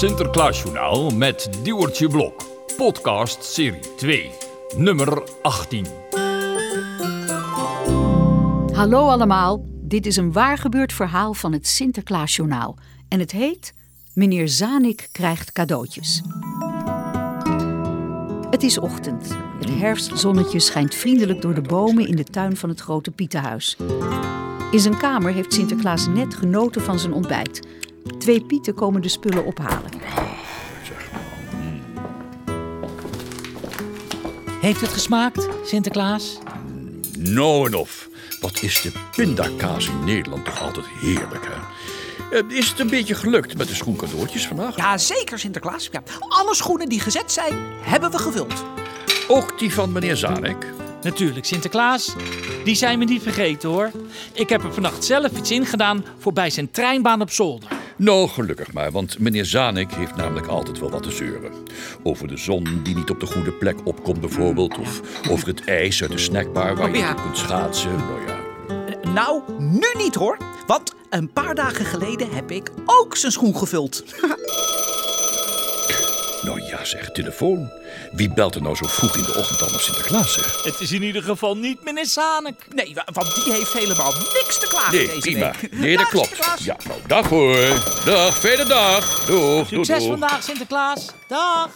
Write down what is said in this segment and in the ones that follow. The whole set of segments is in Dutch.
Sinterklaasjournaal met Duwertje Blok. Podcast serie 2, nummer 18. Hallo allemaal, dit is een waargebeurd verhaal van het Sinterklaasjournaal. En het heet Meneer Zanik krijgt cadeautjes. Het is ochtend. Het herfstzonnetje schijnt vriendelijk door de bomen in de tuin van het grote Pietenhuis. In zijn kamer heeft Sinterklaas net genoten van zijn ontbijt. Twee Pieten komen de spullen ophalen. Heeft het gesmaakt, Sinterklaas? Nou en of. Wat is de pindakaas in Nederland toch altijd heerlijk, hè? Eh, Is het een beetje gelukt met de schoencadeautjes vandaag? Ja, zeker, Sinterklaas. Ja, alle schoenen die gezet zijn, hebben we gevuld. Ook die van meneer Zanek? Natuurlijk, Sinterklaas. Die zijn we niet vergeten hoor. Ik heb er vannacht zelf iets ingedaan voor bij zijn treinbaan op zolder. Nou, gelukkig maar, want meneer Zanek heeft namelijk altijd wel wat te zeuren. Over de zon die niet op de goede plek opkomt bijvoorbeeld. Of over het ijs uit de snackbar waar Oh, je op kunt schaatsen. Nou ja, Eh, Nou, nu niet hoor. Want een paar dagen geleden heb ik ook zijn schoen gevuld. ja zeg, telefoon. Wie belt er nou zo vroeg in de ochtend naar Sinterklaas zeg? Het is in ieder geval niet meneer Zanek. Nee, wa- want die heeft helemaal niks te klagen Nee, deze prima. week. Nee, dat klopt. Ja, nou, dag hoor. Dag, fijne dag. Doeg, doeg, Succes doeg. vandaag, Sinterklaas. Dag.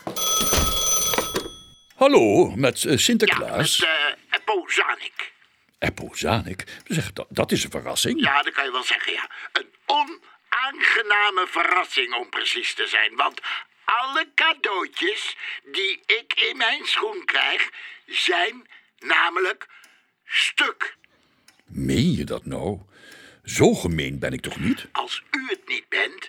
Hallo, met eh, Ja, Sinterklaas. met uh, Eppo Zanik. Eppo Zanik. Zeg, dat, dat is een verrassing. Ja, dat kan je wel zeggen, ja. Een onaangename verrassing om precies te zijn. Want alle cadeautjes die ik in mijn schoen krijg, zijn namelijk stuk. Meen je dat nou? Zo gemeen ben ik toch niet? Als u het niet bent,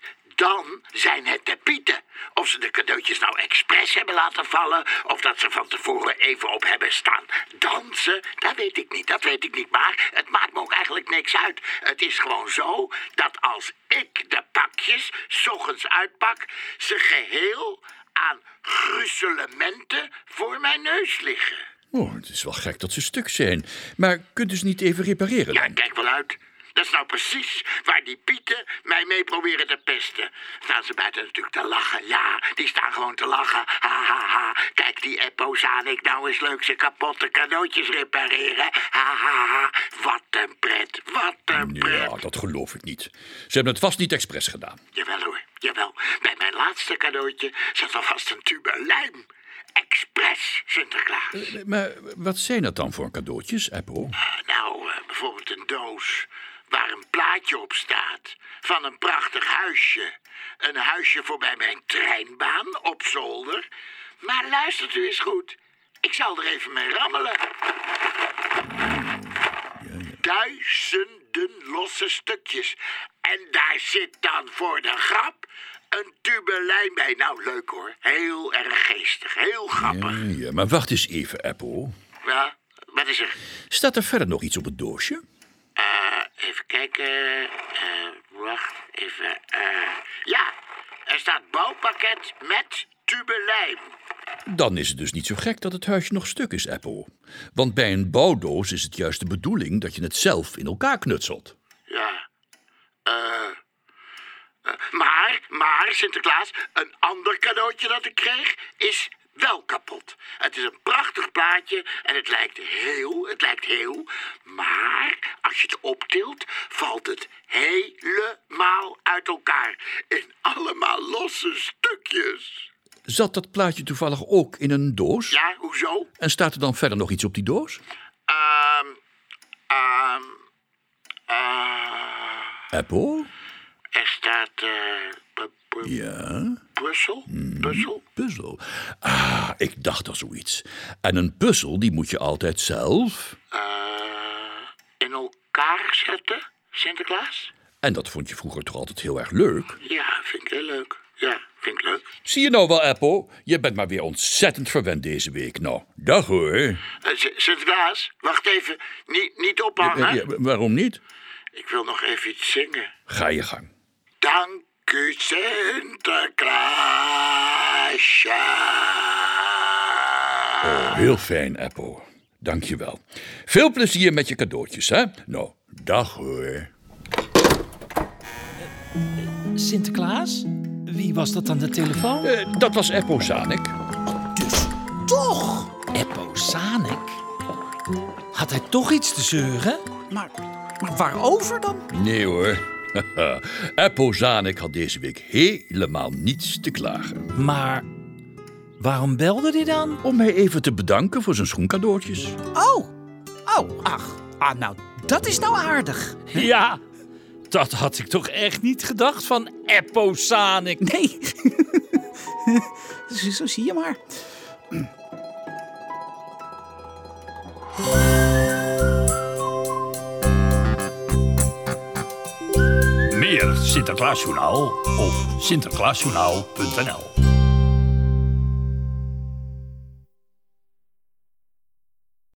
dan zijn het de pieten. Of ze de cadeautjes nou expres hebben laten vallen... of dat ze van tevoren even op hebben staan dansen... dat weet ik niet, dat weet ik niet. Maar het maakt me ook eigenlijk niks uit. Het is gewoon zo dat als ik de pakjes... s ochtends uitpak, ze geheel aan gruzelementen voor mijn neus liggen. Oh, het is wel gek dat ze stuk zijn. Maar kunt u ze niet even repareren Ja, kijk wel uit. Dat is nou precies waar die pieten mij mee proberen te pesten. Staan ze buiten natuurlijk te lachen. Ja, die staan gewoon te lachen. Ha, ha, ha. Kijk, die Eppo Zanik nou eens leuk zijn kapotte cadeautjes repareren. Ha, ha, ha. Wat een pret, wat een pret. Ja, dat geloof ik niet. Ze hebben het vast niet expres gedaan. Jawel hoor, jawel. Bij mijn laatste cadeautje zat alvast een tube lijm. Expres, Sinterklaas. Eh, Maar wat zijn dat dan voor cadeautjes, Eppo? Nou, eh, bijvoorbeeld een doos waar een plaatje op staat van een prachtig huisje. Een huisje voorbij mijn treinbaan op zolder. Maar luistert u eens goed. Ik zal er even mee rammelen. Duizenden losse stukjes. En daar zit dan voor de grap een tube lijm bij. Nou, leuk hoor. Heel erg geestig. Heel grappig. Ja, ja, maar wacht eens even, Eppo. Ja, wat is er? Staat er verder nog iets op het doosje? Kijken. Eh, wacht even. Eh, ja, er staat bouwpakket met tube lijm. Dan is het dus niet zo gek dat het huisje nog stuk is, Eppo. Want bij een bouwdoos is het juist de bedoeling dat je het zelf in elkaar knutselt. Ja. Eh. eh, maar, maar, Sinterklaas, een ander cadeautje dat ik kreeg is wel kapot. Het is een prachtig plaatje en het lijkt heel, het lijkt heel. Maar als je het optilt, valt het helemaal uit elkaar. In allemaal losse stukjes. Zat dat plaatje toevallig ook in een doos? Ja, hoezo? En staat er dan verder nog iets op die doos? Ehm, ehm, eh, Eppo? er staat, eh, Ja, puzzel, puzzel. puzzel. Ah, ik dacht al zoiets. En een puzzel, die moet je altijd zelf. Eh, in elkaar zetten, Sinterklaas? En dat vond je vroeger toch altijd heel erg leuk? Ja, vind ik heel leuk. Ja, vind ik leuk. Zie je nou wel, Eppo? Je bent maar weer ontzettend verwend deze week. Nou, dag hoor. Eh, Sinterklaas, wacht even. Niet, niet ophangen. Ja, waarom niet? Ik wil nog even iets zingen. Ga je gang. Dank u, Sinterklaasje. Heel fijn, Eppo. Dank je wel. Veel plezier met je cadeautjes, hè? Nou, dag hoor. Sinterklaas? Wie was dat aan de telefoon? Eh, dat was Eppo Zanik. Dus toch. Eppo Zanik. Had hij toch iets te zeuren? Maar, maar waarover dan? Nee hoor. Eppo Zanik had deze week helemaal niets te klagen. Maar waarom belde hij dan? Om mij even te bedanken voor zijn schoencadeautjes. Oh, oh, ach. Ah, nou, dat is nou aardig. Ja, dat had ik toch echt niet gedacht van Eppo Zanik. Nee. zo, zo zie je maar. Meer Sinterklaasjournaal op sinterklaasjournaal.nl